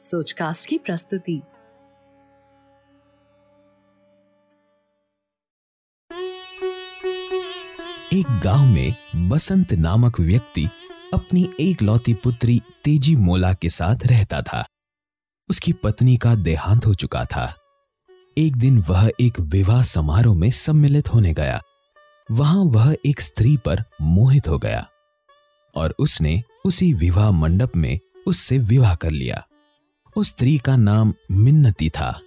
सोचकास्ट की प्रस्तुति। एक गाँव में बसंत नामक व्यक्ति अपनी एक लौती पुत्री तेज़ी मोला के साथ रहता था। उसकी पत्नी का देहांत हो चुका था। एक दिन वह एक विवाह समारोह में सम्मिलित होने गया। वहाँ वह एक स्त्री पर मोहित हो गया और उसने उसी विवाह मंडप में उससे विवाह कर लिया। उस स्त्री का नाम मिन्नती था।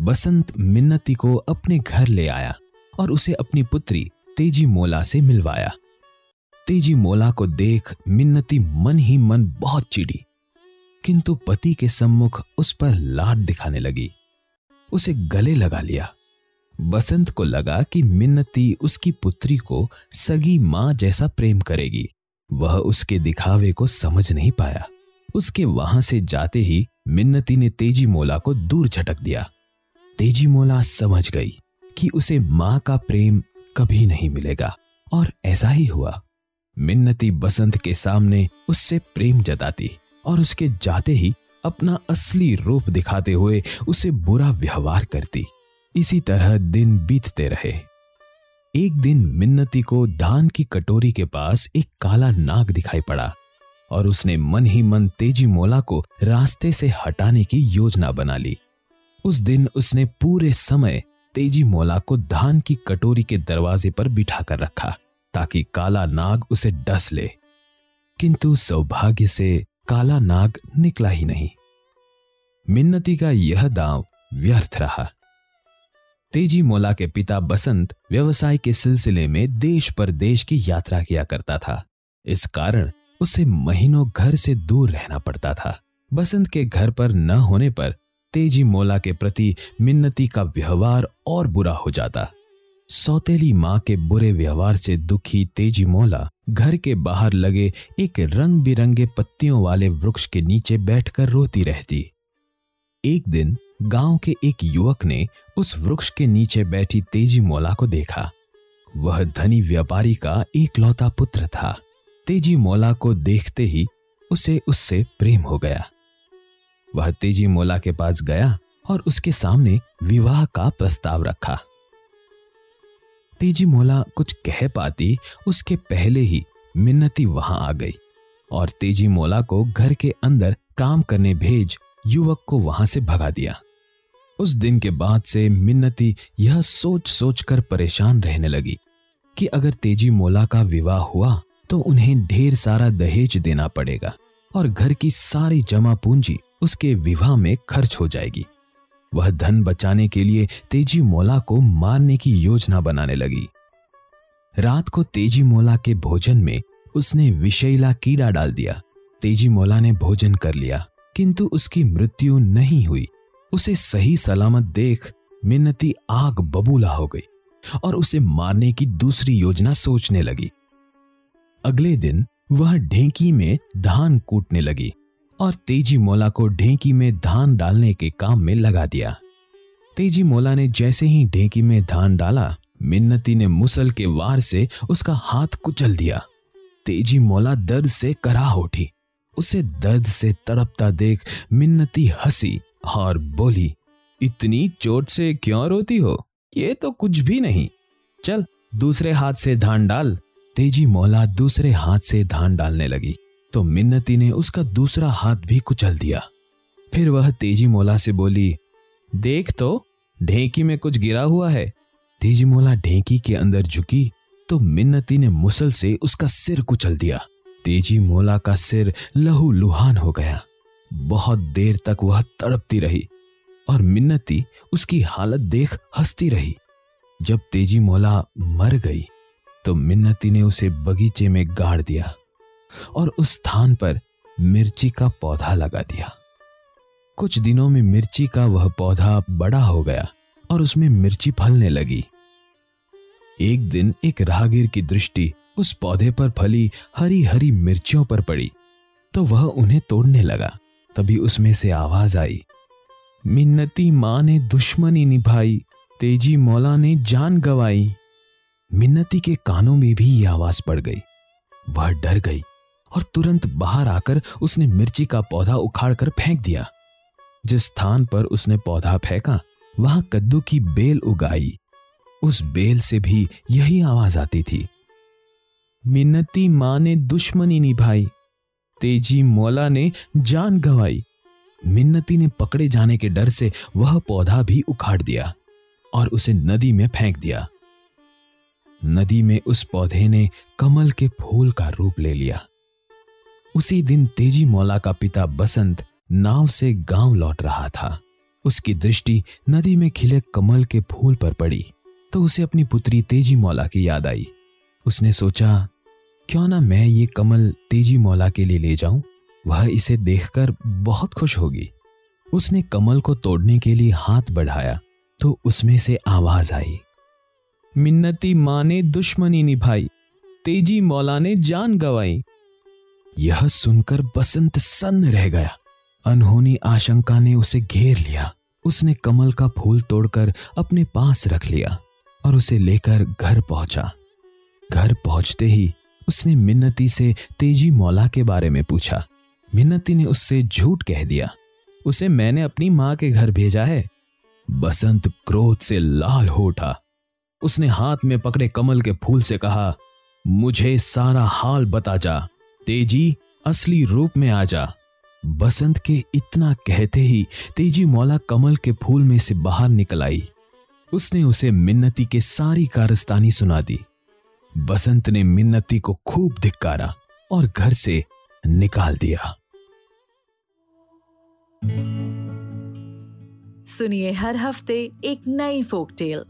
बसंत मिन्नती को अपने घर ले आया और उसे अपनी पुत्री तेज़ी मोला से मिलवाया। तेज़ी मोला को देख मिन्नती मन ही मन बहुत चिड़ी किंतु पति के सम्मुख उस पर लाड दिखाने लगी। उसे गले लगा लिया। बसंत को लगा कि मिन्नती उसकी पुत्री को सगी माँ जैसा प्रेम करेगी। वह उसके दिखावे को समझ नहीं पाया। उसके वहाँ से जाते ही मिन्नती ने तेज़ी मोला को दूर झटक दिया। तेज़ी मोला समझ गई कि उसे माँ का प्रेम कभी नहीं मिलेगा, और ऐसा ही हुआ। मिन्नती बसंत के सामने उससे प्रेम जताती और उसके जाते ही अपना असली रूप दिखाते हुए उसे बुरा व्यवहार करती। इसी तरह दिन बीतते रहे। एक दिन मिन्नती को धान की कटोरी के पास एक काला नाग दिखाई पड़ा। और उसने मन ही मन तेज़ी मोला को रास्ते से हटाने की योजना बना ली। उस दिन उसने पूरे समय तेज़ी मोला को धान की कटोरी के दरवाजे पर बिठा कर रखा, ताकि काला नाग उसे डस ले। किंतु सौभाग्य से काला नाग निकला ही नहीं। मिन्नती का यह दांव व्यर्थ रहा। तेज़ी मोला के पिता बसंत व्यवसाय के सिलसिले में देश पर देश की यात्रा किया करता था। इस कारण उसे महीनों घर से दूर रहना पड़ता था। बसंत के घर पर न होने पर तेज़ी मोला के प्रति मिन्नती का व्यवहार और बुरा हो जाता। सौतेली माँ के बुरे व्यवहार से दुखी तेज़ी मोला घर के बाहर लगे एक रंग बिरंगे पत्तियों वाले वृक्ष के नीचे बैठकर रोती रहती। एक दिन गाँव के एक युवक ने उस वृक्ष के नीचे बैठी तेज़ी मोला को देखा। वह धनी व्यापारी का एकलौता पुत्र था। तेज़ी मोला को देखते ही उसे उससे प्रेम हो गया। वह तेज़ी मोला के पास गया और उसके सामने विवाह का प्रस्ताव रखा। तेज़ी मोला कुछ कह पाती, उसके पहले ही मिन्नती वहाँ आ गई और तेज़ी मोला को घर के अंदर काम करने भेज युवक को वहाँ से भगा दिया। उस दिन के बाद से मिन्नती यह सोच सोच कर परेशान रहने लगी कि अगर तेज़ी मोला का विवाह हुआ तो उन्हें ढेर सारा दहेज देना पड़ेगा और घर की सारी जमा पूंजी उसके विवाह में खर्च हो जाएगी। वह धन बचाने के लिए तेज़ी मोला को मारने की योजना बनाने लगी। रात को तेज़ी मोला के भोजन में उसने विषैला कीड़ा डाल दिया। तेज़ी मोला ने भोजन कर लिया, किंतु उसकी मृत्यु नहीं हुई। उसे सही सलामत देख मिन्नती आग बबूला हो गई और उसे मारने की दूसरी योजना सोचने लगी। अगले दिन वह ढेंकी में धान कूटने लगी और तेज़ी मोला को ढेंकी में धान डालने के काम में लगा दिया। तेज़ी मोला ने जैसे ही ढेंकी में धान डाला, मिन्नती ने मुसल के वार से उसका हाथ कुचल दिया। तेज़ी मोला दर्द से कराह उठी। उसे दर्द से तड़पता देख मिन्नती हँसी और बोली, इतनी चोट से क्यों रोती हो? ये तो कुछ भी नहीं। चल, दूसरे हाथ से धान डाल तेज़ी मौला दूसरे हाथ से धान डालने लगी तो मिन्नती ने उसका दूसरा हाथ भी कुचल दिया। फिर वह तेज़ी मोला से बोली, देख तो ढेंकी में कुछ गिरा हुआ है। तेज़ी मोला ढेंकी के अंदर झुकी तो मिन्नती ने मुसल से उसका सिर कुचल दिया। तेज़ी मोला का सिर लहू लुहान हो गया। बहुत देर तक वह तड़पती रही, और मिन्नती उसकी हालत देख हंसती रही। जब तेज़ी मोला मर गई तो मिन्नती ने उसे बगीचे में गाड़ दिया और उस स्थान पर मिर्ची का पौधा लगा दिया। कुछ दिनों में मिर्ची का वह पौधा बड़ा हो गया और उसमें मिर्ची फलने लगी। एक दिन एक राहगीर की दृष्टि उस पौधे पर फली हरी हरी मिर्चियों पर पड़ी तो वह उन्हें तोड़ने लगा। तभी उसमें से आवाज़ आई, मिन्नती माँ ने दुश्मनी निभाई, तेज़ी मौला ने जान गवाई। मिन्नती के कानों में भी यह आवाज़ पड़ गई। वह डर गई और तुरंत बाहर आकर उसने मिर्ची का पौधा उखाड़कर फेंक दिया। जिस स्थान पर उसने पौधा फेंका, वहाँ कद्दू की बेल उगाई। उस बेल से भी यही आवाज़ आती थी। मिन्नती माँ ने दुश्मनी निभाई। तेज़ी मौला ने जान गवाई। मिन्नती ने पकड़े जाने के डर से वह पौधा भी उखाड़ दिया और उसे नदी में फेंक दिया। नदी में उस पौधे ने कमल के फूल का रूप ले लिया। उसी दिन तेज़ी मौला का पिता बसंत नाव से गाँव लौट रहा था। उसकी दृष्टि नदी में खिले कमल के फूल पर पड़ी तो उसे अपनी पुत्री तेज़ी मौला की याद आई। उसने सोचा, क्यों ना मैं ये कमल तेज़ी मौला के लिए ले जाऊँ? वह इसे देखकर बहुत खुश होगी। उसने कमल को तोड़ने के लिए हाथ बढ़ाया तो उसमें से आवाज़ आई। मिन्नती माँ ने दुश्मनी निभाई, तेज़ी मौला ने जान गवाई। यह सुनकर बसंत सन्न रह गया। अनहोनी आशंका ने उसे घेर लिया। उसने कमल का फूल तोड़कर अपने पास रख लिया और उसे लेकर घर पहुँचा। घर पहुँचते ही उसने मिन्नती से तेज़ी मौला के बारे में पूछा। मिन्नती ने उससे झूठ कह दिया, उसे मैंने अपनी माँ के घर भेजा है। बसंत क्रोध से लाल हो उठा। उसने हाथ में पकड़े कमल के फूल से कहा, मुझे सारा हाल बता जा, तेज़ी असली रूप में आ जा। बसंत के इतना कहते ही तेज़ी मौला कमल के फूल में से बाहर निकल आई। उसने उसे मिन्नती के सारी कारस्तानी सुना दी। बसंत ने मिन्नती को खूब धिक्कारा और घर से निकाल दिया। सुनिए हर हफ़्ते एक नई फोक टेल